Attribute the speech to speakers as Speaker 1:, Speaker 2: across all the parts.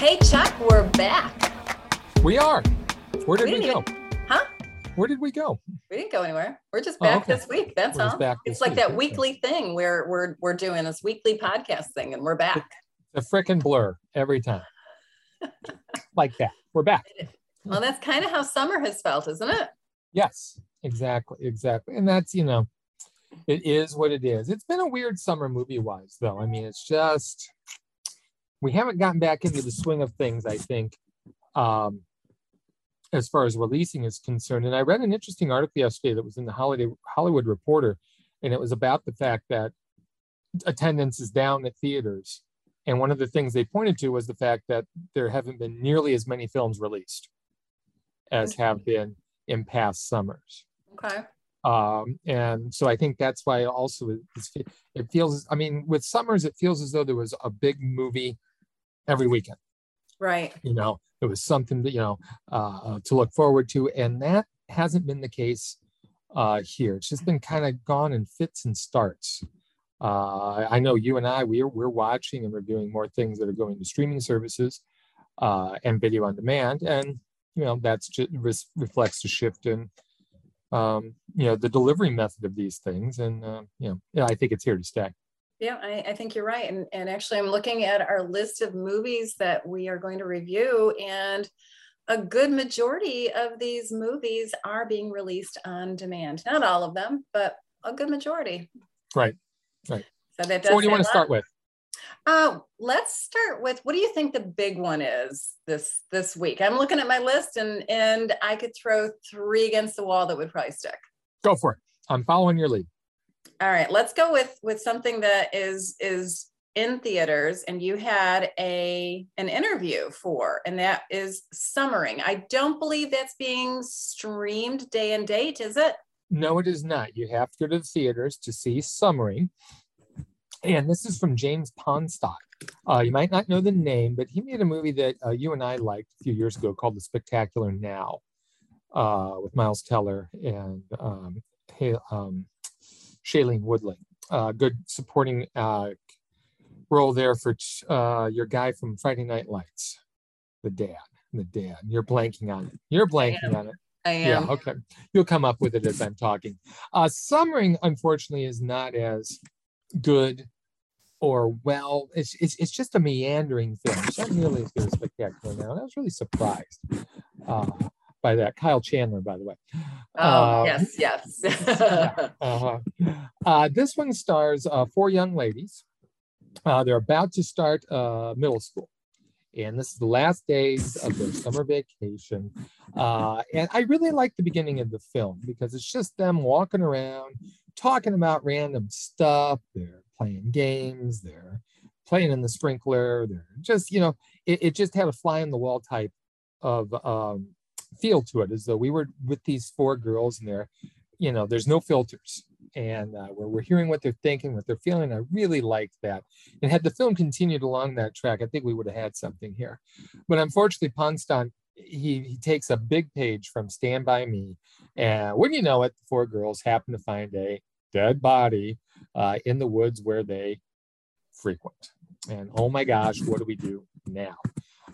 Speaker 1: Hey, Chuck, we're back.
Speaker 2: We are. Where did we,
Speaker 1: We
Speaker 2: go?
Speaker 1: didn't Huh?
Speaker 2: Where did we go?
Speaker 1: We didn't go anywhere. We're just
Speaker 2: Oh,
Speaker 1: back
Speaker 2: okay.
Speaker 1: this week. That's
Speaker 2: We're
Speaker 1: all. It's like
Speaker 2: week,
Speaker 1: that weekly thing where we're we're doing this weekly podcast thing, and we're back.
Speaker 2: The frickin' blur every time. like that. We're back.
Speaker 1: Well, that's kind of how summer has felt, isn't it?
Speaker 2: Yes, exactly, exactly. And that's, you know, it is what it is. It's been a weird summer movie wise, though. I mean, it's just, we haven't gotten back into the swing of things, I think, um, as far as releasing is concerned. And I read an interesting article yesterday that was in the Holiday, Hollywood Reporter, and it was about the fact that attendance is down at theaters. And one of the things they pointed to was the fact that there haven't been nearly as many films released as have been in past summers.
Speaker 1: Okay.
Speaker 2: Um, and so I think that's why also it, it's, it feels, I mean, with summers, it feels as though there was a big movie every weekend,
Speaker 1: Right.
Speaker 2: you know, it was something that, you know, uh, to look forward to. And that hasn't been the case uh, here. It's just been kind of gone in fits and starts. Uh, I know you and I, we're, we're watching and reviewing more things that are going to streaming services uh, and video on demand. And, you know, that's just reflects the shift in, um, you know, the delivery method of these things. And, uh, you know, I think it's here to stay.
Speaker 1: Yeah, I, I think you're right. And, and actually, I'm looking at our list of movies that we are going to review, and a good majority of these movies are being released on demand. Not all of them, but a good majority.
Speaker 2: Right. Right.
Speaker 1: So that does
Speaker 2: So what do you want to start with?
Speaker 1: Uh, let's start with what do you think the big one is this this week? I'm looking at my list, and and I could throw three against the wall that would probably stick.
Speaker 2: Go for it. I'm following your lead.
Speaker 1: All right, let's go with with something that is is in theaters and you had a an interview for and that is summering. I don't believe that's being streamed day and date, is it?
Speaker 2: No, it is not. You have to go to the theaters to see Summering. And this is from James Ponsoldt. Uh, you might not know the name, but he made a movie that uh, you and I liked a few years ago called The Spectacular Now uh, with Miles Teller and um, Ha- um, Shailene Woodley. Uh, good supporting uh, role there for uh, your guy from Friday Night Lights, the dad. The dad. You're blanking on it. You're blanking on it.
Speaker 1: I am.
Speaker 2: Yeah, okay. You'll come up with it as I'm talking. Uh, Summering, unfortunately, is not as good or well. It's it's, it's just a meandering thing. It's not nearly as good as Spectacular Now. I was really surprised uh, by that. Kyle Chandler, by the way.
Speaker 1: Oh,
Speaker 2: Uh,
Speaker 1: yes, yes.
Speaker 2: uh-huh. Uh, this one stars uh, four young ladies. Uh, they're about to start uh, middle school. And this is the last days of their summer vacation. Uh, and I really like the beginning of the film because it's just them walking around, talking about random stuff. They're playing games, they're playing in the sprinkler. They're just, you know, it, it just had a fly in the wall type of um, feel to it, as though we were with these four girls and they're, you know, there's no filters. And uh, we're, we're hearing what they're thinking, what they're feeling. I really liked that. And had the film continued along that track, I think we would have had something here. But unfortunately, Ponsoldt, he, he takes a big page from Stand By Me. And wouldn't you know it, the four girls happen to find a dead body uh, in the woods where they frequent. And oh my gosh, what do we do now?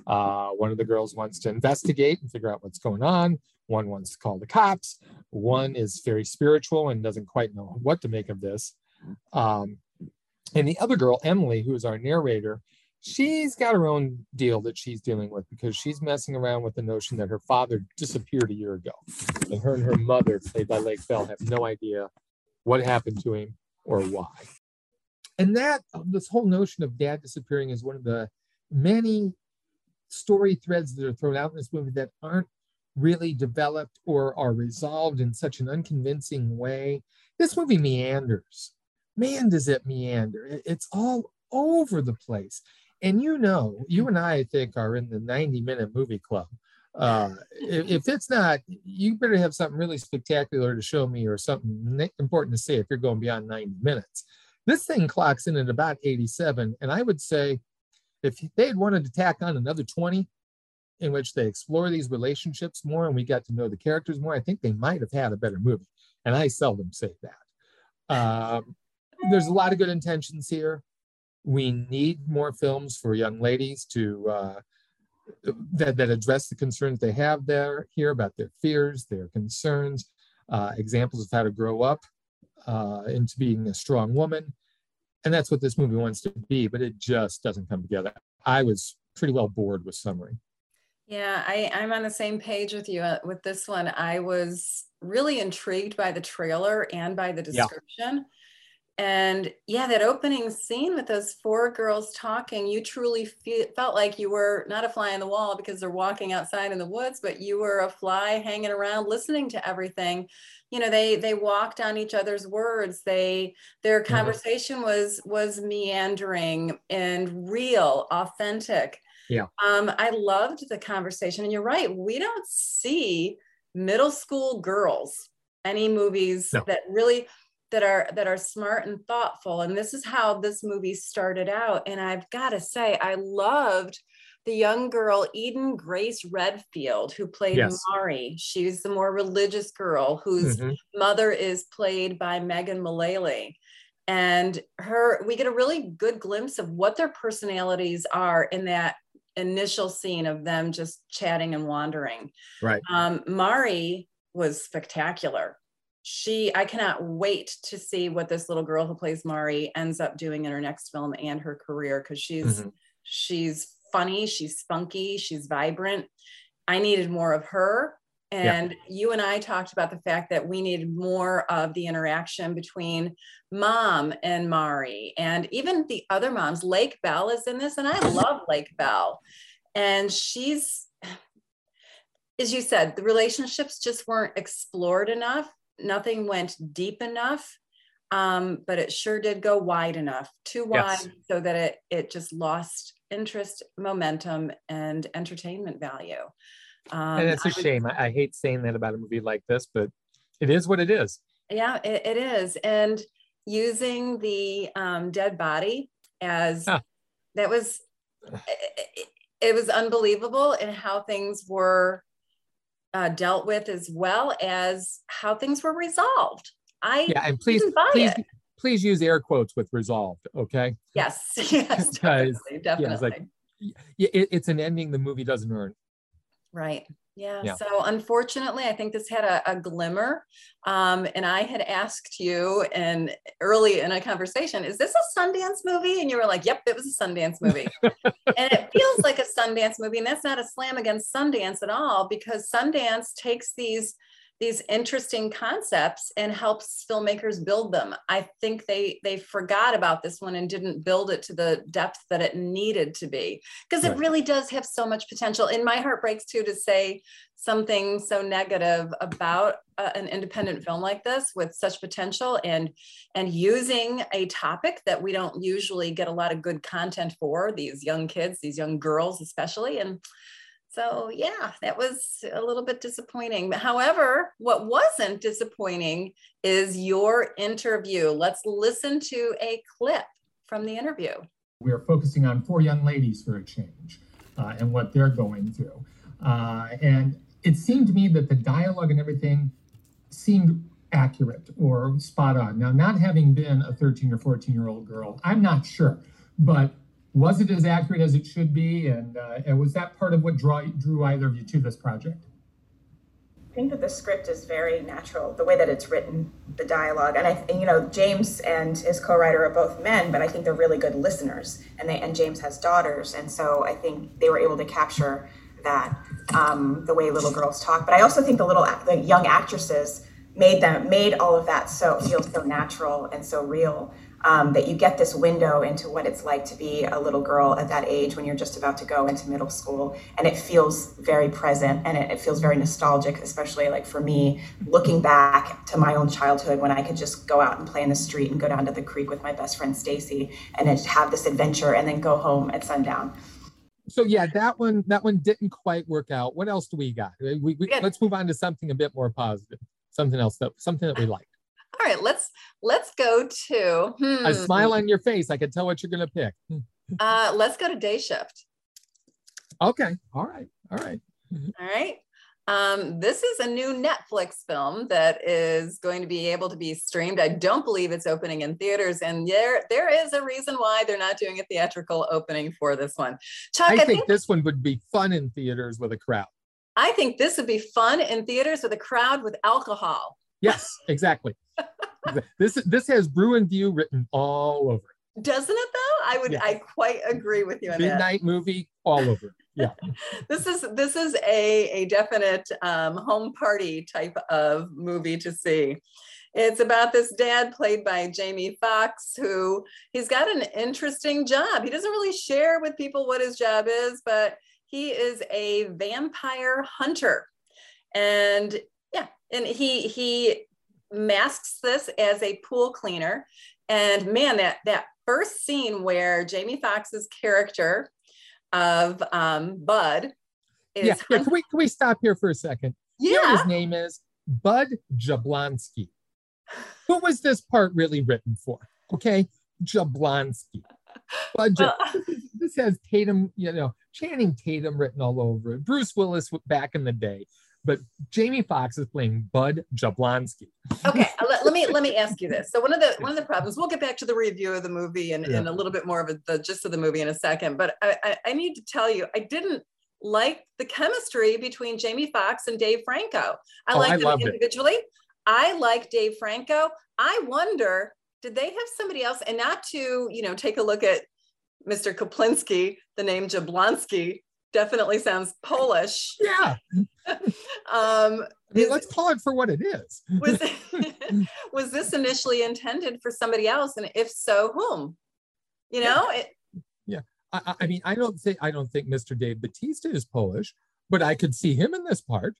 Speaker 2: Uh, one of the girls wants to investigate and figure out what's going on. One wants to call the cops. One is very spiritual and doesn't quite know what to make of this. Um, and the other girl, Emily, who is our narrator, she's got her own deal that she's dealing with because she's messing around with the notion that her father disappeared a year ago. And her and her mother, played by Lake Bell, have no idea what happened to him or why. And that, this whole notion of dad disappearing is one of the many story threads that are thrown out in this movie that aren't really developed or are resolved in such an unconvincing way. This movie meanders. Man, does it meander. It's all over the place. And you know, you and I, I think, are in the 90 minute movie club. Uh, if, if it's not, you better have something really spectacular to show me or something important to say if you're going beyond 90 minutes. This thing clocks in at about 87. And I would say if they had wanted to tack on another 20 in which they explore these relationships more and we got to know the characters more, I think they might have had a better movie. And I seldom say that. Um, there's a lot of good intentions here. We need more films for young ladies to uh, that, that address the concerns they have there here about their fears, their concerns, uh, examples of how to grow up uh, into being a strong woman. And that's what this movie wants to be, but it just doesn't come together. I was pretty well bored with Summering.
Speaker 1: Yeah, I, I'm on the same page with you uh, with this one. I was really intrigued by the trailer and by the description. Yeah. And yeah, that opening scene with those four girls talking, you truly feel, felt like you were not a fly on the wall because they're walking outside in the woods, but you were a fly hanging around listening to everything. You know, they they walked on each other's words. They their mm-hmm. conversation was was meandering and real, authentic.
Speaker 2: Yeah.
Speaker 1: Um, I loved the conversation. And you're right, we don't see middle school girls any movies no. that really that are that are smart and thoughtful. And this is how this movie started out. And i've got to say i loved the young girl eden grace redfield who played yes. mari. She's the more religious girl whose mm-hmm. mother is played by megan mullally. And her we get a really good glimpse of what their personalities are in that initial scene of them just chatting and wandering.
Speaker 2: Right.
Speaker 1: Um, mari was spectacular she i cannot wait to see what this little girl who plays mari ends up doing in her next film and her career because she's mm-hmm. she's funny she's spunky she's vibrant. I needed more of her. And yeah. you and i talked about the fact that we needed more of the interaction between mom and mari and even the other moms. Lake bell is in this and i love lake bell. And she's as you said the relationships just weren't explored enough nothing went deep enough um, but it sure did go wide enough too wide yes. so that it it just lost interest momentum and entertainment value.
Speaker 2: Um, and it's a I shame. I, I, hate saying that about a movie like this but it is what it is.
Speaker 1: Yeah it, it is. And using the um, dead body as that was it, it was unbelievable in how things were uh, dealt with as well as how things were resolved. I
Speaker 2: yeah, and please please it. please use air quotes with resolved. Okay.
Speaker 1: Yes. Yes. definitely. Definitely. Yeah, it's, like,
Speaker 2: it, it's an ending the movie doesn't earn.
Speaker 1: Right. Yeah. yeah. So unfortunately, I think this had a, a glimmer. Um, and I had asked you and early in a conversation, is this a Sundance movie? And you were like, yep, it was a Sundance movie. and it feels like a Sundance movie. And that's not a slam against Sundance at all, because Sundance takes these these interesting concepts and helps filmmakers build them. I think they they forgot about this one and didn't build it to the depth that it needed to be because it really does have so much potential. And my heart breaks too to say something so negative about uh, an independent film like this with such potential and and using a topic that we don't usually get a lot of good content for these young kids, these young girls especially and so yeah, that was a little bit disappointing. However, what wasn't disappointing is your interview. Let's listen to a clip from the interview.
Speaker 3: We are focusing on four young ladies for a change uh, and what they're going through. Uh, and it seemed to me that the dialogue and everything seemed accurate or spot on. Now, not having been a 13 or 14 year old girl, I'm not sure, but was it as accurate as it should be? And, uh, and was that part of what draw, drew either of you to this project?
Speaker 4: I think that the script is very natural, the way that it's written, the dialogue, and I, you know, James and his co-writer are both men, but I think they're really good listeners, and they and James has daughters, and so I think they were able to capture that um, the way little girls talk. But I also think the little the young actresses made them made all of that so feel so natural and so real um, that you get this window into what it's like to be a little girl at that age when you're just about to go into middle school and it feels very present and it, it, feels very nostalgic especially like for me looking back to my own childhood when i could just go out and play in the street and go down to the creek with my best friend stacy and then have this adventure and then go home at sundown.
Speaker 2: So yeah that one that one didn't quite work out. What else do we got? We, we, let's move on to something a bit more positive something else that something that we like
Speaker 1: all right, let's let's go to
Speaker 2: hmm. a smile on your face. I can tell what you're gonna pick.
Speaker 1: uh, let's go to day shift.
Speaker 2: Okay. All right. All right.
Speaker 1: All right. Um, this is a new Netflix film that is going to be able to be streamed. I don't believe it's opening in theaters, and there there is a reason why they're not doing a theatrical opening for this one.
Speaker 2: Chuck, I, I think, think this one would be fun in theaters with a crowd.
Speaker 1: I think this would be fun in theaters with a crowd with alcohol.
Speaker 2: Yes, exactly. this this has Bruin View written all over
Speaker 1: it. Doesn't it though? I would yes. I quite agree with you on
Speaker 2: Midnight
Speaker 1: that.
Speaker 2: movie all over. Yeah.
Speaker 1: this is this is a, a definite um, home party type of movie to see. It's about this dad played by Jamie Foxx, who he's got an interesting job. He doesn't really share with people what his job is, but he is a vampire hunter. And yeah, and he he masks this as a pool cleaner. And man, that that first scene where Jamie Foxx's character of um, Bud
Speaker 2: is. Yeah, yeah. Can we can we stop here for a second?
Speaker 1: Yeah. You know
Speaker 2: his name is Bud Jablonski. Who was this part really written for? Okay, Jablonski. Bud, well, this has Tatum, you know, Channing Tatum written all over it. Bruce Willis back in the day but Jamie Foxx is playing Bud Jablonski.
Speaker 1: okay, uh, let, let, me let me ask you this. So one of the one of the problems, we'll get back to the review of the movie and, yeah. and a little bit more of a, the gist of the movie in a second. But I, I, I need to tell you, I didn't like the chemistry between Jamie Foxx and Dave Franco. I oh, like them individually. It. I like Dave Franco. I wonder, did they have somebody else? And not to, you know, take a look at Mr. Kaplinski, the name Jablonski definitely sounds Polish.
Speaker 2: Yeah. um, I mean, let's call it for what it is.
Speaker 1: was, was this initially intended for somebody else? And if so, whom? You know,
Speaker 2: yeah.
Speaker 1: it.
Speaker 2: Yeah. I, I, mean, I don't think I don't think Mr. Dave Bautista is Polish, but I could see him in this part.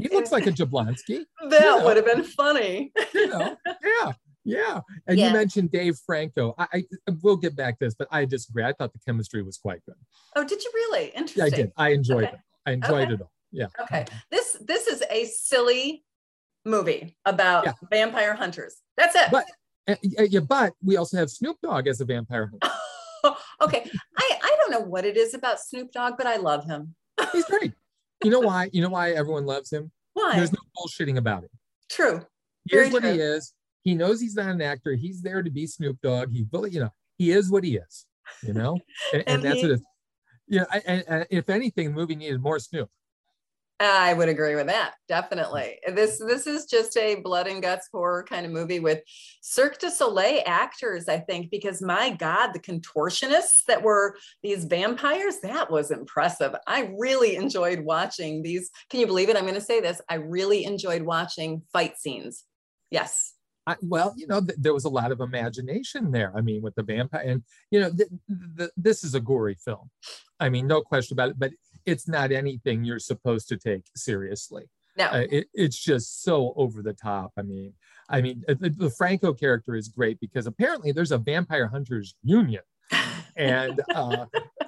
Speaker 2: He looks like a Jablonski.
Speaker 1: That you know. would have been funny.
Speaker 2: you know, yeah. Yeah. And yeah. you mentioned Dave Franco. I, I will get back to this, but I disagree. I thought the chemistry was quite good.
Speaker 1: Oh, did you really? Interesting.
Speaker 2: Yeah, I did. I enjoyed okay. it. I enjoyed okay. it all. Yeah.
Speaker 1: Okay. This this is a silly movie about yeah. vampire hunters. That's it.
Speaker 2: But uh, yeah, but we also have Snoop Dogg as a vampire
Speaker 1: hunter. okay. I, I don't know what it is about Snoop Dogg, but I love him.
Speaker 2: He's great. You know why? You know why everyone loves him?
Speaker 1: Why?
Speaker 2: There's no bullshitting about it.
Speaker 1: True.
Speaker 2: Here's Very what true. he is. He knows he's not an actor. He's there to be Snoop Dogg. He you know, he is what he is, you know, and, and, and that's he, what it. Yeah, and, and if anything, the movie needed more Snoop.
Speaker 1: I would agree with that. Definitely. This this is just a blood and guts horror kind of movie with Cirque du Soleil actors, I think, because my God, the contortionists that were these vampires, that was impressive. I really enjoyed watching these. Can you believe it? I'm going to say this. I really enjoyed watching fight scenes. Yes.
Speaker 2: I, well, you know, th- there was a lot of imagination there. I mean, with the vampire, and you know, th- th- this is a gory film. I mean, no question about it. But it's not anything you're supposed to take seriously.
Speaker 1: No,
Speaker 2: uh, it, it's just so over the top. I mean, I mean, uh, the, the Franco character is great because apparently there's a vampire hunters union. and uh,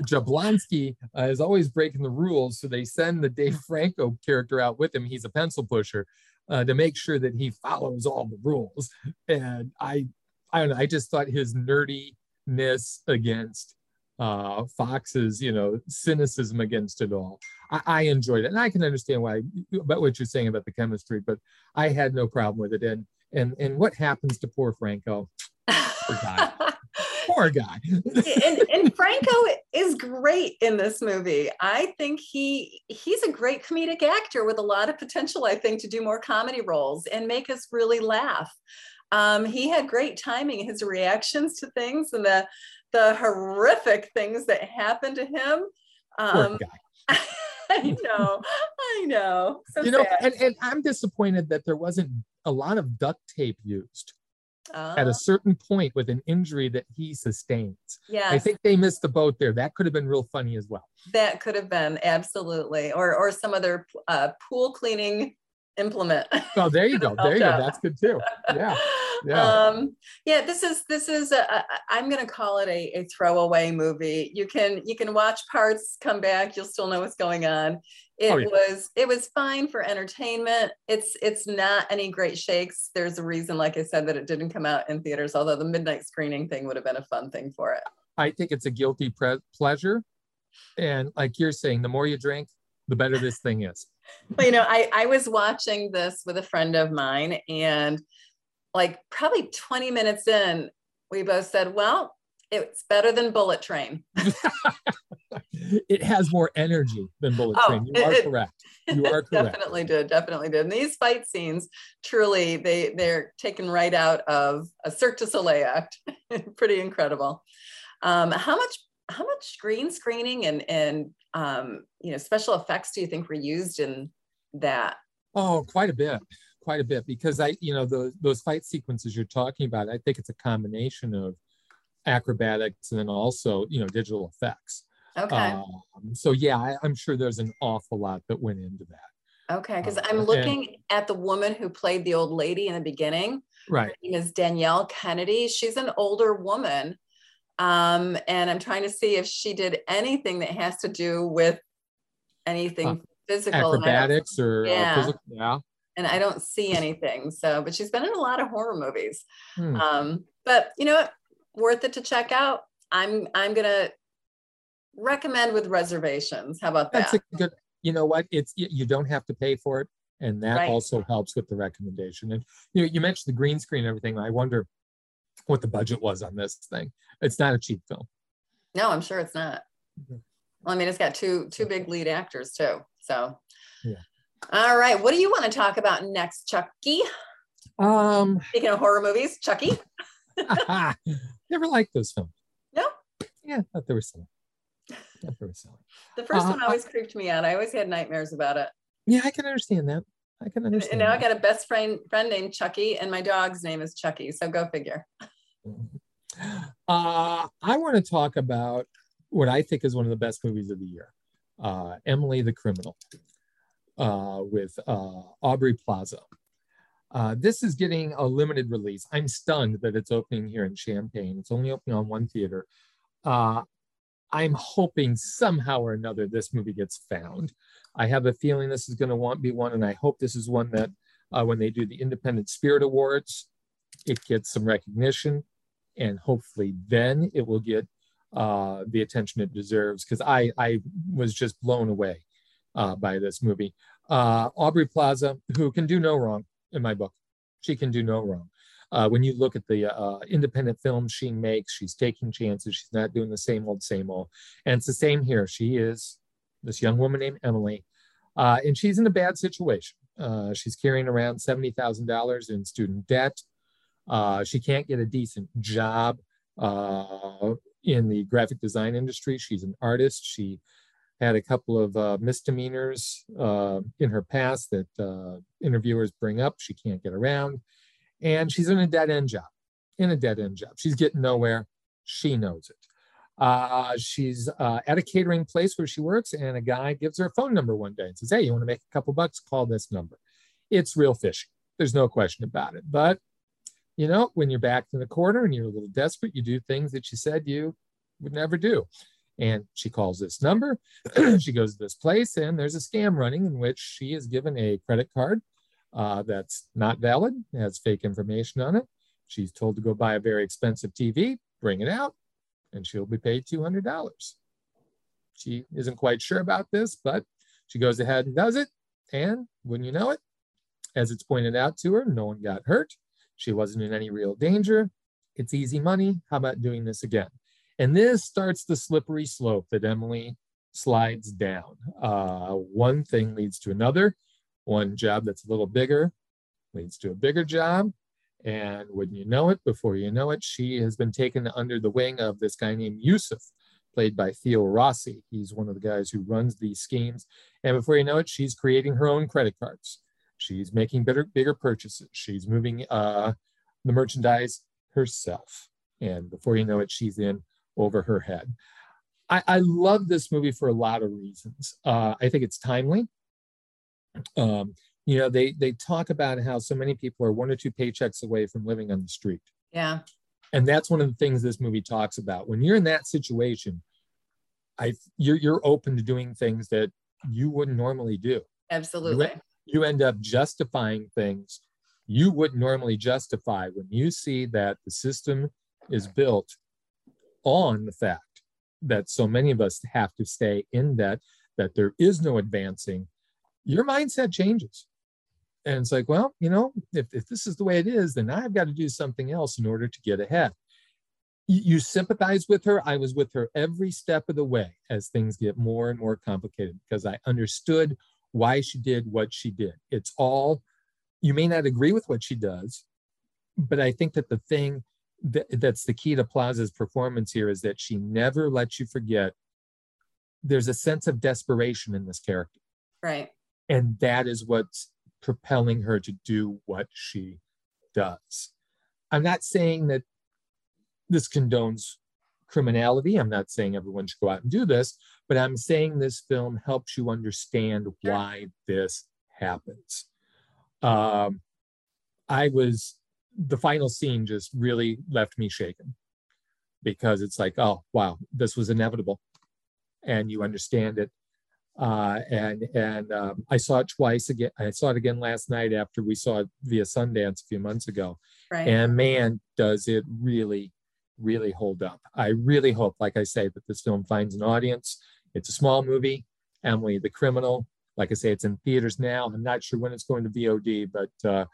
Speaker 2: Jablonski uh, is always breaking the rules, so they send the Dave Franco character out with him. He's a pencil pusher, uh, to make sure that he follows all the rules. And I, I don't know. I just thought his nerdiness against uh, Foxx's, you know, cynicism against it all. I, I, enjoyed it, and I can understand why about what you're saying about the chemistry, but I had no problem with it. And and and what happens to poor Franco? Poor guy.
Speaker 1: and, and Franco is great in this movie. I think he he's a great comedic actor with a lot of potential. I think to do more comedy roles and make us really laugh. Um, he had great timing. His reactions to things and the the horrific things that happened to him. Um, I know, I know.
Speaker 2: So you know, and, and I'm disappointed that there wasn't a lot of duct tape used at a oh. certain point with an injury that he sustains.
Speaker 1: Yeah.
Speaker 2: I think they missed the boat there. That could have been real funny as well.
Speaker 1: That could have been absolutely, or or some other uh, pool cleaning implement.
Speaker 2: Oh, there you go. There you go. That's good too. Yeah.
Speaker 1: Yeah. Um, yeah. This is this is I'm going to call it a, a throwaway movie. You can you can watch parts, come back, you'll still know what's going on. Oh, it oh, yeah. was it was fine for entertainment. It's it's not any great shakes. There's a reason, like I said, that it didn't come out in theaters. Although the midnight screening thing would have been a fun thing for it.
Speaker 2: I think it's a guilty pre- pleasure, and like you're saying, the more you drink, the better this thing is.
Speaker 1: well, you know, I, I was watching this with a friend of mine, and like probably 20 minutes in, we both said, Well, it's better than Bullet Train.
Speaker 2: it has more energy than Bullet
Speaker 1: Oh,
Speaker 2: Train. You are
Speaker 1: it-
Speaker 2: correct. You are correct.
Speaker 1: definitely did definitely did and these fight scenes truly they they're taken right out of a cirque du soleil act pretty incredible um how much how much green screening and and um you know special effects do you think were used in that
Speaker 2: Oh, quite a bit, quite a bit. Because I, you know, those those fight sequences you're talking about, I think it's a combination of acrobatics and then also, you know, digital effects.
Speaker 1: okay
Speaker 2: Um, so yeah, I, I'm sure there's an awful lot that went into that.
Speaker 1: okay because
Speaker 2: uh,
Speaker 1: i'm
Speaker 2: and-
Speaker 1: looking at the woman who played the old lady in the beginning
Speaker 2: Right.
Speaker 1: her name is Danielle Kennedy. She's an older woman. Um, and I'm trying to see if she did anything that has to do with anything
Speaker 2: Uh,
Speaker 1: physical. And
Speaker 2: Acrobatics or
Speaker 1: Yeah.
Speaker 2: uh, physical. Yeah.
Speaker 1: and I don't see anything. So, but she's been in a lot of horror movies.
Speaker 2: Hmm.
Speaker 1: Um, but you know what? Worth it to check out. I'm I'm gonna recommend with reservations. How about that?
Speaker 2: That's a good. You know what? It's you, don't have to pay for it, and that
Speaker 1: Right.
Speaker 2: also helps with the recommendation. And you know, you mentioned the green screen and everything. I wonder what the budget was on this thing. It's not a cheap film.
Speaker 1: No, I'm sure it's not.
Speaker 2: Mhm.
Speaker 1: Well, I mean, it's got two two big lead actors too. So,
Speaker 2: Yeah.
Speaker 1: All right, what do you want to talk about next, Chucky?
Speaker 2: Um,
Speaker 1: Speaking of horror movies, Chucky.
Speaker 2: never liked those films.
Speaker 1: No,
Speaker 2: Yeah, I thought they were silly. Thought they were silly.
Speaker 1: the first
Speaker 2: Uh,
Speaker 1: one always creeped me out. I always had nightmares about it.
Speaker 2: Yeah, I can understand that. I can understand.
Speaker 1: and now I got a best friend friend named Chucky, and my dog's name is Chucky. So go figure.
Speaker 2: Uh, I want to talk about what I think is one of the best movies of the year, uh, Emily the Criminal, uh, with uh, Aubrey Plaza. Uh, this is getting a limited release. I'm stunned that it's opening here in Champaign. It's only opening on one theater. Uh, I'm hoping somehow or another this movie gets found. I have a feeling this is going to want be one, and I hope this is one that uh, when they do the Independent Spirit Awards, it gets some recognition, and hopefully then it will get uh, the attention it deserves. Because I I was just blown away uh, by this movie. Uh, Aubrey Plaza, who can do no wrong in my book, she can do no wrong. Uh, when you look at the uh, independent films she makes, she's taking chances. She's not doing the same old, same old. And it's the same here. She is this young woman named Emily, uh, and she's in a bad situation. Uh, she's carrying around $70,000 in student debt. Uh, she can't get a decent job uh, in the graphic design industry. She's an artist. She had a couple of uh, misdemeanors uh, in her past that uh, interviewers bring up. She can't get around. And she's in a dead end job, in a dead end job. She's getting nowhere. She knows it. Uh, she's uh, at a catering place where she works, and a guy gives her a phone number one day and says, Hey, you want to make a couple bucks? Call this number. It's real fishy. There's no question about it. But, you know, when you're backed in the corner and you're a little desperate, you do things that you said you would never do. And she calls this number. she goes to this place, and there's a scam running in which she is given a credit card uh, that's not valid, has fake information on it. She's told to go buy a very expensive TV, bring it out, and she'll be paid $200. She isn't quite sure about this, but she goes ahead and does it. And wouldn't you know it, as it's pointed out to her, no one got hurt. She wasn't in any real danger. It's easy money. How about doing this again? And this starts the slippery slope that Emily slides down. Uh, one thing leads to another. One job that's a little bigger leads to a bigger job. And when you know it, before you know it, she has been taken under the wing of this guy named Yusuf, played by Theo Rossi. He's one of the guys who runs these schemes. And before you know it, she's creating her own credit cards. She's making bigger, bigger purchases. She's moving uh, the merchandise herself. And before you know it, she's in over her head. I, I love this movie for a lot of reasons. Uh, I think it's timely. Um, you know, they they talk about how so many people are one or two paychecks away from living on the street.
Speaker 1: Yeah.
Speaker 2: And that's one of the things this movie talks about. When you're in that situation, I you're you're open to doing things that you wouldn't normally do.
Speaker 1: Absolutely.
Speaker 2: You end up justifying things you wouldn't normally justify when you see that the system is built on the fact that so many of us have to stay in debt, that there is no advancing, your mindset changes. And it's like, well, you know, if, if this is the way it is, then I've got to do something else in order to get ahead. You, you sympathize with her. I was with her every step of the way as things get more and more complicated because I understood why she did what she did. It's all, you may not agree with what she does, but I think that the thing that, that's the key to Plaza's performance here is that she never lets you forget there's a sense of desperation in this character.
Speaker 1: Right.
Speaker 2: And that is what's propelling her to do what she does. I'm not saying that this condones criminality. I'm not saying everyone should go out and do this, but I'm saying this film helps you understand why this happens. Um, I was, the final scene just really left me shaken because it's like, oh, wow, this was inevitable. And you understand it uh, and and um, I saw it twice again. I saw it again last night after we saw it via Sundance a few months ago.
Speaker 1: Right.
Speaker 2: And man, does it really, really hold up. I really hope, like I say, that this film finds an audience. It's a small movie. Emily the Criminal. Like I say, it's in theaters now. I'm not sure when it's going to VOD, but uh,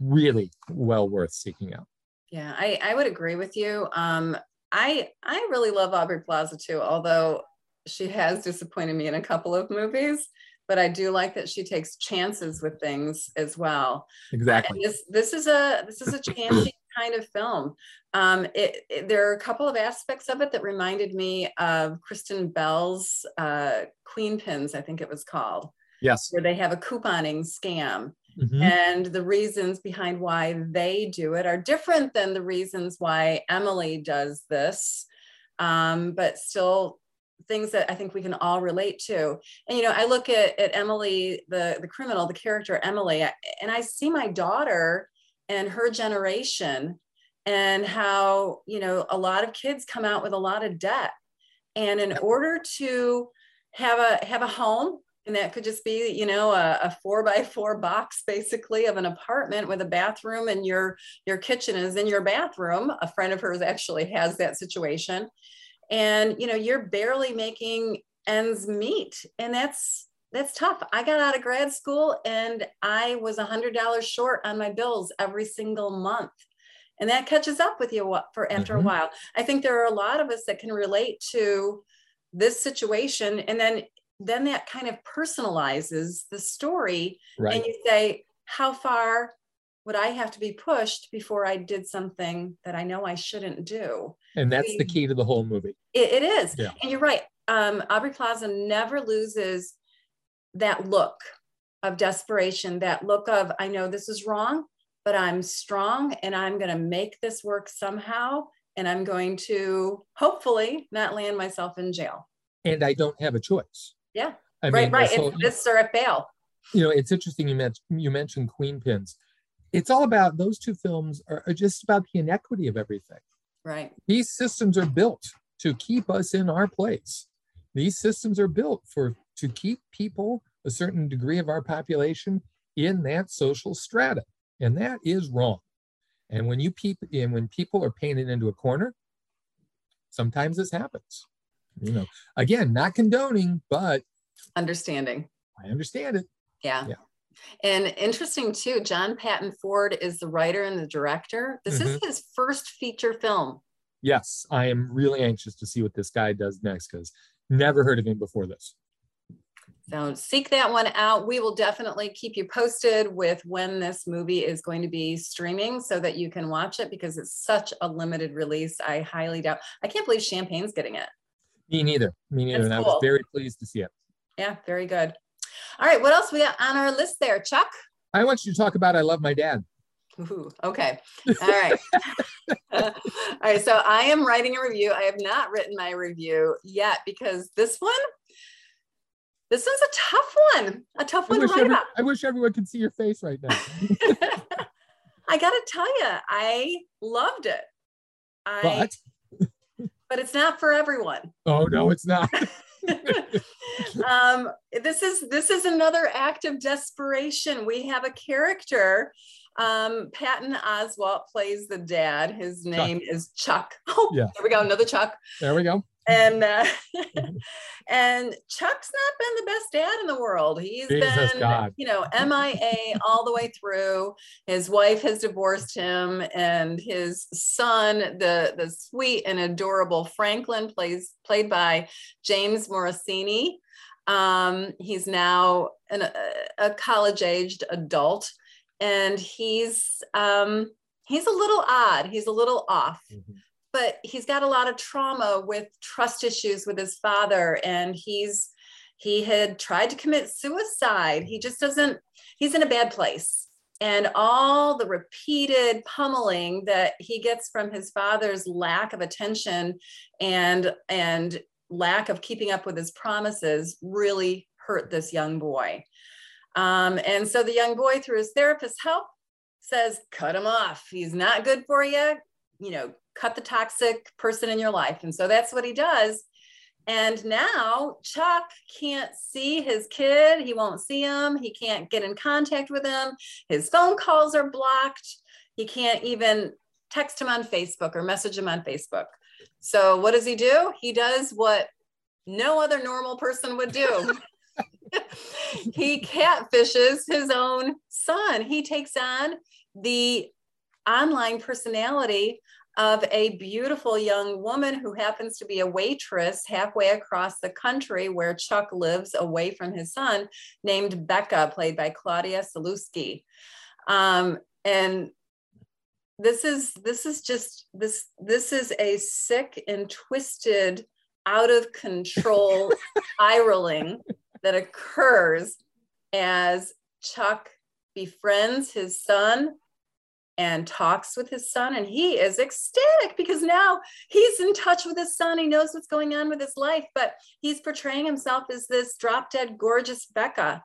Speaker 2: really well worth seeking out.
Speaker 1: Yeah, I, I would agree with you. Um, I I really love Aubrey Plaza too, although she has disappointed me in a couple of movies but I do like that she takes chances with things as well.
Speaker 2: Exactly.
Speaker 1: And this this is a this is a chancy kind of film. Um, it, it, there are a couple of aspects of it that reminded me of Kristen Bell's uh, Queenpins, I think it was called.
Speaker 2: Yes.
Speaker 1: Where they have a couponing scam.
Speaker 2: Mhm.
Speaker 1: And the reasons behind why they do it are different than the reasons why Emily does this, um, but still things that I think we can all relate to. And you know, I look at, at Emily, the the criminal, the character Emily, and I see my daughter and her generation, and how you know a lot of kids come out with a lot of debt, and in order to have a have a home and that could just be you know a, a, four by four box basically of an apartment with a bathroom and your your kitchen is in your bathroom. A friend of hers actually has that situation. And you know you're barely making ends meet and that's that's tough. I got out of grad school and i was a hundred dollars short on my bills every single month. And that catches up with you for after
Speaker 2: Mhm.
Speaker 1: a while. I think there are a lot of us that can relate to this situation and then then that kind of personalizes the story
Speaker 2: Right.
Speaker 1: and you say how far would i have to be pushed before i did something that i know i shouldn't do
Speaker 2: And that's the key to the whole movie.
Speaker 1: it, it is.
Speaker 2: Yeah.
Speaker 1: And you're right. Um, Aubrey Plaza never loses that look of desperation, that look of, I know this is wrong, but I'm strong and I'm going to make this work somehow. And I'm going to hopefully not land myself in jail.
Speaker 2: And I don't have a choice.
Speaker 1: Yeah.
Speaker 2: I
Speaker 1: right,
Speaker 2: mean,
Speaker 1: right.
Speaker 2: so-
Speaker 1: It's this or at bail.
Speaker 2: you know, it's interesting you mentioned you mentioned Queenpins. It's all about those two films are, are just about the inequity of everything.
Speaker 1: Right.
Speaker 2: These systems are built to keep us in our place. These systems are built for to keep people, a certain degree of our population, in that social strata, and that is wrong. And when you peep, and when people are painted into a corner, sometimes this happens. You know, again, not condoning, but
Speaker 1: Understanding.
Speaker 2: I understand it.
Speaker 1: Yeah.
Speaker 2: Yeah.
Speaker 1: And interesting too, John Patton Ford is the writer and the director. This is
Speaker 2: Mm-hmm.
Speaker 1: his first feature film.
Speaker 2: Yes, I am really anxious to see what this guy does next because never heard of him before this.
Speaker 1: So seek that one out. We will definitely keep you posted with when this movie is going to be streaming so that you can watch it because it's such a limited release. I highly doubt. I can't believe Champaign's getting it.
Speaker 2: Me neither. Me neither.
Speaker 1: That's
Speaker 2: and I was very pleased to see it.
Speaker 1: Yeah, very good. All right, what else we got on our list there, Chuck?
Speaker 2: I want you to talk about I Love My Dad.
Speaker 1: Ooh, okay. All right. All right. So I am writing a review. I have not written my review yet because this one, this one's a tough one, a tough
Speaker 2: I
Speaker 1: one to write
Speaker 2: every-
Speaker 1: about.
Speaker 2: I wish everyone could see your face right now.
Speaker 1: I gotta tell you, I loved it. I,
Speaker 2: but
Speaker 1: but it's not for everyone.
Speaker 2: oh no, it's not.
Speaker 1: um, this is this is another act of desperation. We have a character. Um, Patton Oswalt plays the dad. His name is Chuck. Oh,
Speaker 2: Yeah.
Speaker 1: there we go, another Chuck.
Speaker 2: There we go.
Speaker 1: And uh, and Chuck's not been the best dad in the world. He's
Speaker 2: Jesus
Speaker 1: been,
Speaker 2: God.
Speaker 1: you know, MIA all the way through. His wife has divorced him, and his son, the the sweet and adorable Franklin, plays played by James Morosini. Um, he's now an, a, a college-aged adult, and he's um, he's a little odd. He's a little off.
Speaker 2: Mhm.
Speaker 1: But he's got a lot of trauma with trust issues with his father, and he's he had tried to commit suicide. He just doesn't. He's in a bad place, and all the repeated pummeling that he gets from his father's lack of attention and and lack of keeping up with his promises really hurt this young boy. Um, and so the young boy, through his therapist's help, says, cut him off. He's not good for you. You know, cut the toxic person in your life. And so that's what he does. And now Chuck can't see his kid. He won't see him. He can't get in contact with him. His phone calls are blocked. He can't even text him on Facebook or message him on Facebook. So what does he do? He does what no other normal person would do. he catfishes his own son. He takes on the online personality of a beautiful young woman who happens to be a waitress halfway across the country where Chuck lives away from his son, named Becca, played by Claudia Sulewski. Um, and this is this is just this this is a sick and twisted out of control spiraling that occurs as Chuck befriends his son and talks with his son and he is ecstatic because now he's in touch with his son. He knows what's going on with his life but he's portraying himself as this drop dead gorgeous becca.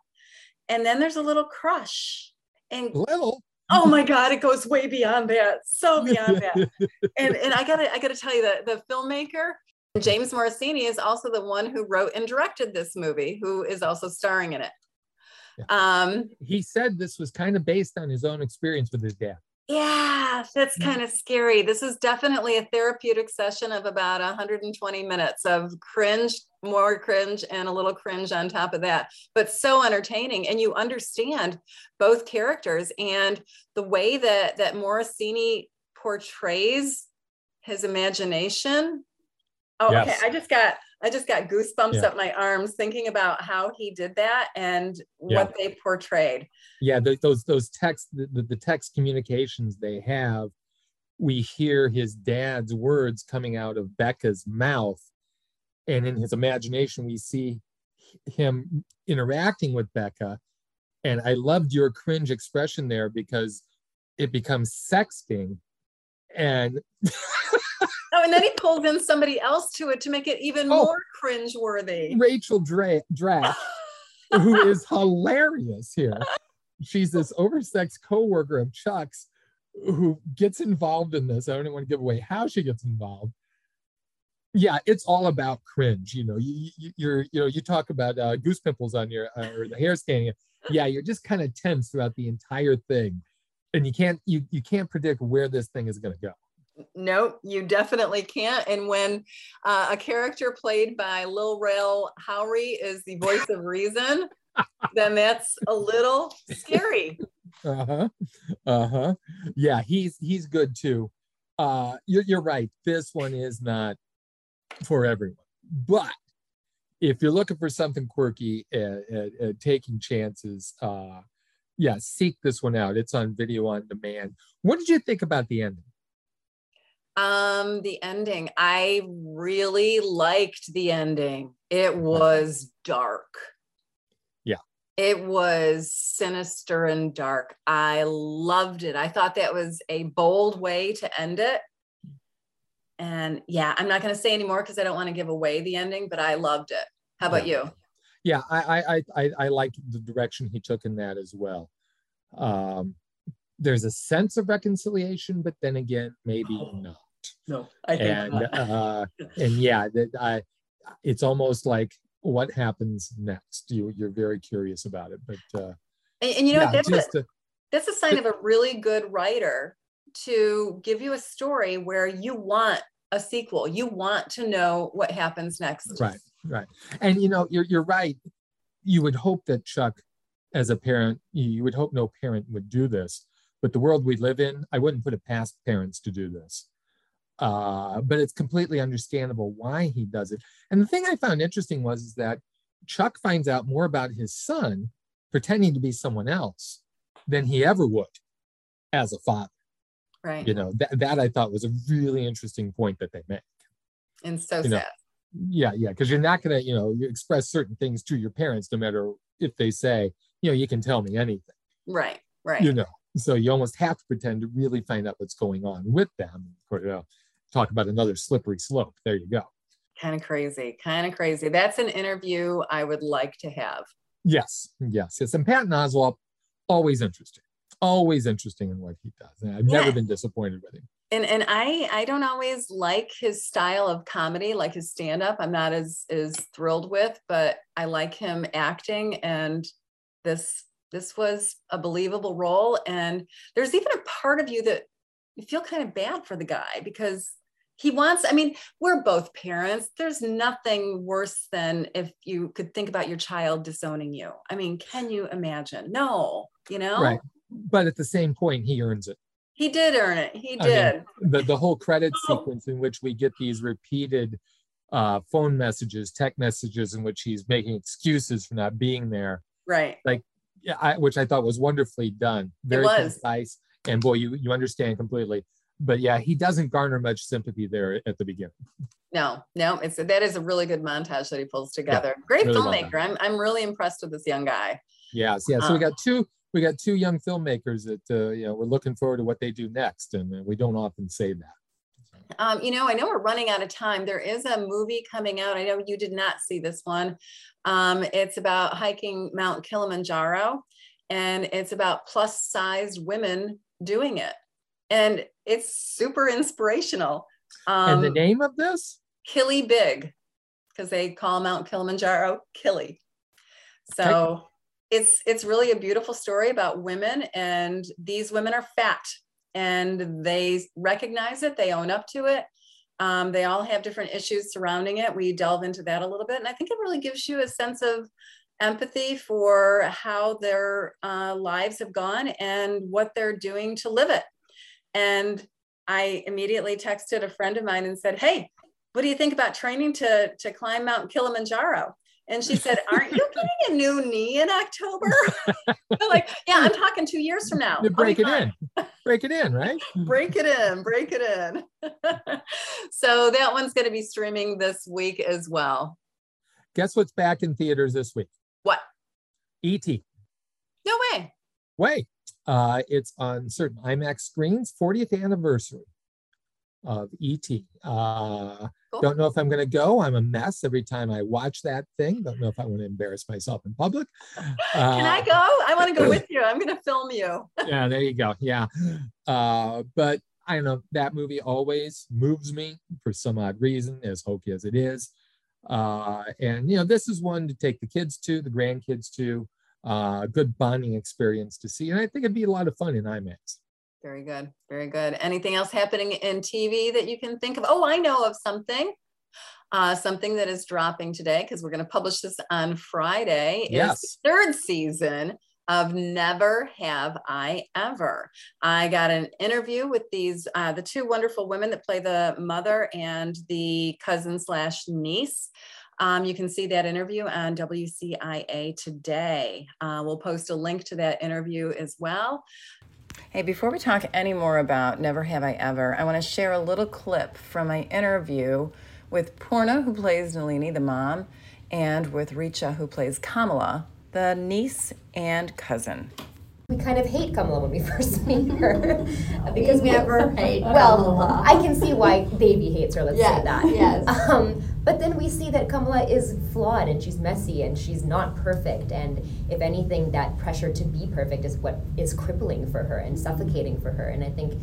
Speaker 1: And then there's a little crush. And
Speaker 2: Little.
Speaker 1: oh my god it goes way beyond that so beyond that. And and i gotta i gotta tell you that the filmmaker james morosini is also the one who wrote and directed this movie who is also starring in it. Um
Speaker 2: He said this was kind of based on his own experience with his dad.
Speaker 1: Yeah that's mm. kind of scary. This is definitely a therapeutic session of about 120 minutes of cringe more cringe and a little cringe on top of that but so entertaining and you understand both characters and the way that that morosini portrays his imagination oh okay. I just got i just got goosebumps
Speaker 2: Yeah.
Speaker 1: up my arms thinking about how he did that and
Speaker 2: Yeah.
Speaker 1: what they portrayed.
Speaker 2: Yeah the, those those text the, the, text communications they have we hear his dad's words coming out of becca's mouth. And in his imagination we see him interacting with becca. And i loved your cringe expression there because it becomes sexting. And
Speaker 1: and then he pulls in somebody else to it to make it even
Speaker 2: Oh.
Speaker 1: more cringe-worthy.
Speaker 2: rachel Dra- Dratch who is hilarious here. She's this oversexed co-worker of chuck's who gets involved in this. I don't want to give away how she gets involved. Yeah it's all about cringe you know. You, you you're you know you talk about uh, goose pimples on your uh, or the hair standing yeah you're just kind of tense throughout the entire thing. And you can't you you can't predict where this thing is going to go
Speaker 1: No, you definitely can't. And when uh, a character played by Lil Rel Howery is the voice of reason, then that's a little scary.
Speaker 2: uh-huh uh-huh. Yeah he's he's good too. Uh you're, you're right. This one is not for everyone. But if you're looking for something quirky uh, uh, uh, taking chances uh yeah seek this one out. It's on video on demand. What did you think about the ending
Speaker 1: Um, the ending, I really liked the ending. It was dark.
Speaker 2: Yeah.
Speaker 1: It was sinister and dark. I loved it. I thought that was a bold way to end it. And yeah, I'm not going to say anymore because I don't want to give away the ending, but I loved it. How about you?
Speaker 2: yeah I, I i i i liked the direction he took in that as well um there's a sense of reconciliation but then again maybe
Speaker 1: Oh,
Speaker 2: not
Speaker 1: No, I think
Speaker 2: and
Speaker 1: not.
Speaker 2: uh and yeah that i it's almost like what happens next you you're very curious about it but uh
Speaker 1: and, and you know
Speaker 2: yeah,
Speaker 1: what? That's,
Speaker 2: just
Speaker 1: a,
Speaker 2: uh,
Speaker 1: that's a sign of a really good writer to give you a story where you want a sequel. You want to know what happens next.
Speaker 2: Right, right. And you know, you're you're right. You would hope that Chuck, as a parent, you would hope no parent would do this. But the world we live in, I wouldn't put it past parents to do this. Uh, but it's completely understandable why he does it. And the thing I found interesting was is that Chuck finds out more about his son pretending to be someone else than he ever would as a father.
Speaker 1: Right.
Speaker 2: You know, that, that I thought was a really interesting point that they make.
Speaker 1: And so
Speaker 2: You
Speaker 1: sad.
Speaker 2: know, Yeah, yeah, because you're not gonna, you know, you express certain things to your parents no matter if they say, you know, you can tell me anything,
Speaker 1: Right. Right.
Speaker 2: you know. So you almost have to pretend to really find out what's going on with them. Or, you know, talk about another slippery slope. There you go.
Speaker 1: kind of crazy. Kind of crazy. That's an interview I would like to have.
Speaker 2: Yes, yes, yes. And Patton Oswalt, always interesting, always interesting in what he does. And I've never been disappointed with him.
Speaker 1: and and I I don't always like his style of comedy, like his stand up. I'm not as as thrilled with, but I like him acting, and this this was a believable role. And there's even a part of you that you feel kind of bad for the guy because he wants. I mean, we're both parents. There's nothing worse than if you could think about your child disowning you. I mean, can you imagine? No, you know.
Speaker 2: Right. But at the same point, he earns it.
Speaker 1: He did earn it. He
Speaker 2: I mean,
Speaker 1: did.
Speaker 2: the, the whole credit sequence in which we get these repeated uh, phone messages, text messages in which he's making excuses for not being there,
Speaker 1: right.
Speaker 2: Like yeah, I, which I thought was wonderfully done. Very concise, and boy, you you understand completely. But yeah, he doesn't garner much sympathy there at the beginning.
Speaker 1: No, no, it's that is a really good montage that he pulls together. Great
Speaker 2: really well
Speaker 1: filmmaker. I'm I'm really impressed with this young guy.
Speaker 2: Yes, yeah. So we
Speaker 1: Um,
Speaker 2: got two we got two young filmmakers that uh, you know we're looking forward to what they do next, and uh, we don't often say that.
Speaker 1: Um, you know, I know we're running out of time. There is a movie coming out. I know you did not see this one. Um, it's about hiking Mount Kilimanjaro, and it's about plus sized women doing it, and it's super inspirational. Um,
Speaker 2: and the name of this?
Speaker 1: Kili Big, because they call Mount Kilimanjaro Kili. So it's it's really a beautiful story about women, and these women are fat, and they recognize it, they own up to it. Um, they all have different issues surrounding it. We delve into that a little bit, and I think it really gives you a sense of empathy for how their uh, lives have gone and what they're doing to live it. And I immediately texted a friend of mine and said, Hey, what do you think about training to, to climb Mount Kilimanjaro? And she said, Aren't you getting a new knee in October? Like, yeah, I'm talking two years from now.
Speaker 2: You break it
Speaker 1: fine.
Speaker 2: in, break it in, right?
Speaker 1: Break it in, break it in. so that one's going to be streaming this week as well.
Speaker 2: Guess what's back in theaters this week?
Speaker 1: What?
Speaker 2: E.T.
Speaker 1: No way.
Speaker 2: Way. uh, it's on certain IMAX screens, 40th anniversary of ET. Uh,
Speaker 1: Cool.
Speaker 2: Don't know if I'm going to go. I'm a mess every time I watch that thing. Don't know if I want to embarrass myself in public.
Speaker 1: Can I
Speaker 2: Uh,
Speaker 1: go? I want to go with you. I'm going to film you.
Speaker 2: yeah, there you go. Yeah. Uh, but I don't know, that movie always moves me for some odd reason, as hokey as it is. Uh, and, you know, this is one to take the kids to, the grandkids to, uh, a good bonding experience to see. And I think it'd be a lot of fun in IMAX.
Speaker 1: Very good. Very good. Anything else happening in TV that you can think of? Oh, I know of something. Uh, something that is dropping today because we're going to publish this on Friday. Is
Speaker 2: Yes.
Speaker 1: the third season of Never Have I Ever. I got an interview with these uh, the two wonderful women that play the mother and the cousin slash niece. Um, you can see that interview on WCIA today. Uh, we'll post a link to that interview as well. Hey, before we talk any more about Never Have I Ever, I want to share a little clip from my interview with Poorna, who plays Nalini, the mom, and with Richa, who plays Kamala, the niece and cousin.
Speaker 5: We kind of hate Kamala when we first meet her because
Speaker 6: We
Speaker 5: we
Speaker 6: never hate
Speaker 5: Well,
Speaker 6: Kamala.
Speaker 5: I can see why Baby hates her. Let's
Speaker 6: Yes,
Speaker 5: say that.
Speaker 6: yes.
Speaker 5: Um, but then we see that Kamala is flawed and she's messy and she's not perfect. And if anything, that pressure to be perfect is what is crippling for her and suffocating for her. And I think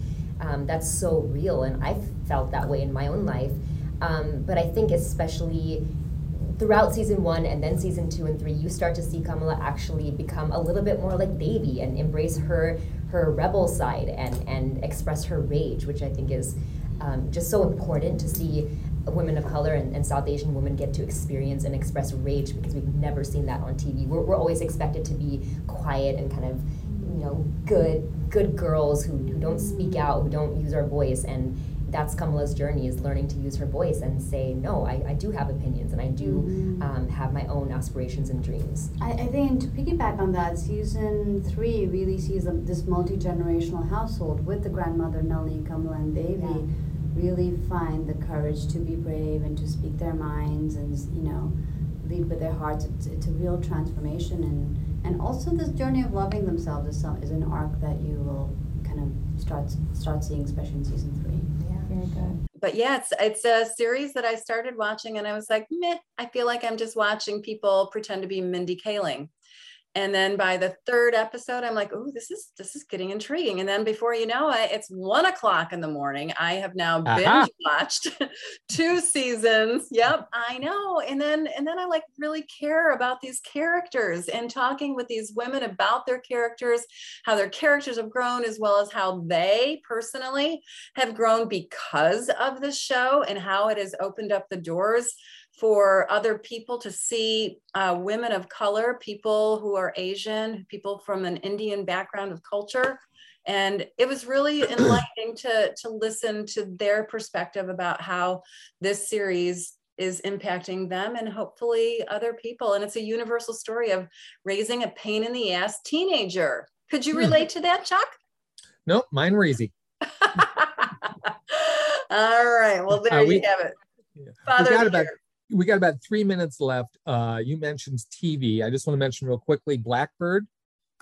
Speaker 5: um, that's so real. And I've felt that way in my own life. Um, but I think especially throughout season one and then season two and three, you start to see Kamala actually become a little bit more like Devi and embrace her her rebel side and and express her rage, which I think is um, just so important to see women of color and, and, South Asian women get to experience and express rage because we've never seen that on TV. We're, we're always expected to be quiet and kind of, you know, good good girls who, who don't speak out, who don't use our voice. And that's Kamala's journey is learning to use her voice and say, no, I, I do have opinions and I do mm-hmm. um, have my own aspirations and dreams.
Speaker 6: I, I think to piggyback on that, season three really sees a, this multi generational household with the grandmother Nellie, Kamala, and Devi. Yeah. Really find the courage to be brave and to speak their minds and you know lead with their hearts. It's, it's a real transformation and and also this journey of loving themselves is, some, is an arc that you will kind of start start seeing, especially in season three.
Speaker 5: Very good.
Speaker 1: But yeah, it's it's a series that I started watching, and I was like, meh. I feel like I'm just watching people pretend to be Mindy Kaling and then by the third episode i'm like oh this is this is getting intriguing. And then before you know it it's one o'clock in the morning. I have now uh-huh. binge watched two seasons. Yep i know. And then and then i like really care about these characters and talking with these women about their characters how their characters have grown as well as how they personally have grown because of the show and how it has opened up the doors for other people to see uh, women of color, people who are Asian, people from an Indian background of culture. And it was really enlightening to, to listen to their perspective about how this series is impacting them and hopefully other people. And it's a universal story of raising a pain in the ass teenager. Could you relate to that, Chuck?
Speaker 2: Nope, mine were easy.
Speaker 1: All right. Well, there uh, we, you have it.
Speaker 2: Yeah. Father we got about we got about three minutes left. Uh, you mentioned TV. I just want to mention real quickly Blackbird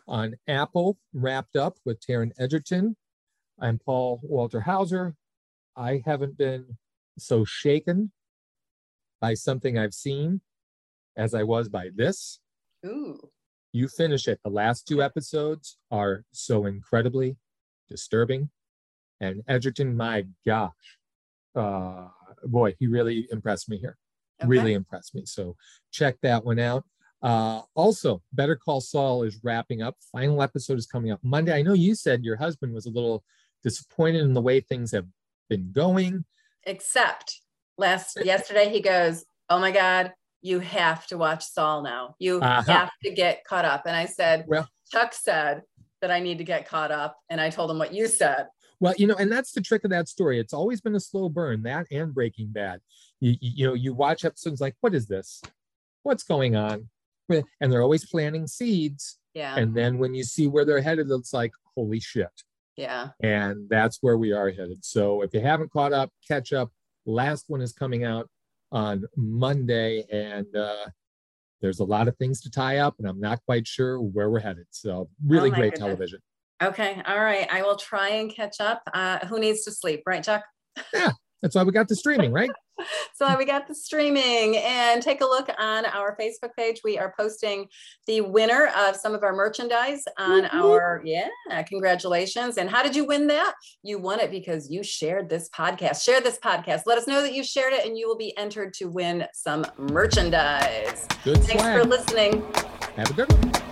Speaker 2: on Apple wrapped up with Taron Egerton. I'm Paul Walter Hauser. I haven't been so shaken by something I've seen as I was by this.
Speaker 1: Ooh.
Speaker 2: You finish it. The last two episodes are so incredibly disturbing. And Egerton, my gosh, uh, boy, he really impressed me here. Okay. Really impressed me. So check that one out. Uh, also, Better Call Saul is wrapping up. Final episode is coming up Monday. I know you said your husband was a little disappointed in the way things have been going.
Speaker 1: Except last yesterday, he goes, "Oh my God, you have to watch Saul now. You uh-huh. have to get caught up." And I said, "Well, Chuck said that I need to get caught up," and I told him what you said.
Speaker 2: Well, you know, and that's the trick of that story. It's always been a slow burn, that and Breaking Bad. You, you know, you watch episodes like, what is this? What's going on? And they're always planting seeds.
Speaker 1: Yeah.
Speaker 2: And then when you see where they're headed, it's like, holy shit.
Speaker 1: Yeah.
Speaker 2: And that's where we are headed. So if you haven't caught up, catch up. Last one is coming out on Monday. And uh, there's a lot of things to tie up, and I'm not quite sure where we're headed. So really oh great goodness. television.
Speaker 1: Okay. All right. I will try and catch up. Uh, who needs to sleep, right, Chuck?
Speaker 2: Yeah. That's why we got the streaming, right?
Speaker 1: so we got the streaming and take a look on our Facebook page. We are posting the winner of some of our merchandise on mm-hmm. our, yeah, congratulations. And how did you win that? You won it because you shared this podcast. Share this podcast. Let us know that you shared it and you will be entered to win some merchandise. Good Thanks swag. for listening.
Speaker 2: Have a good one.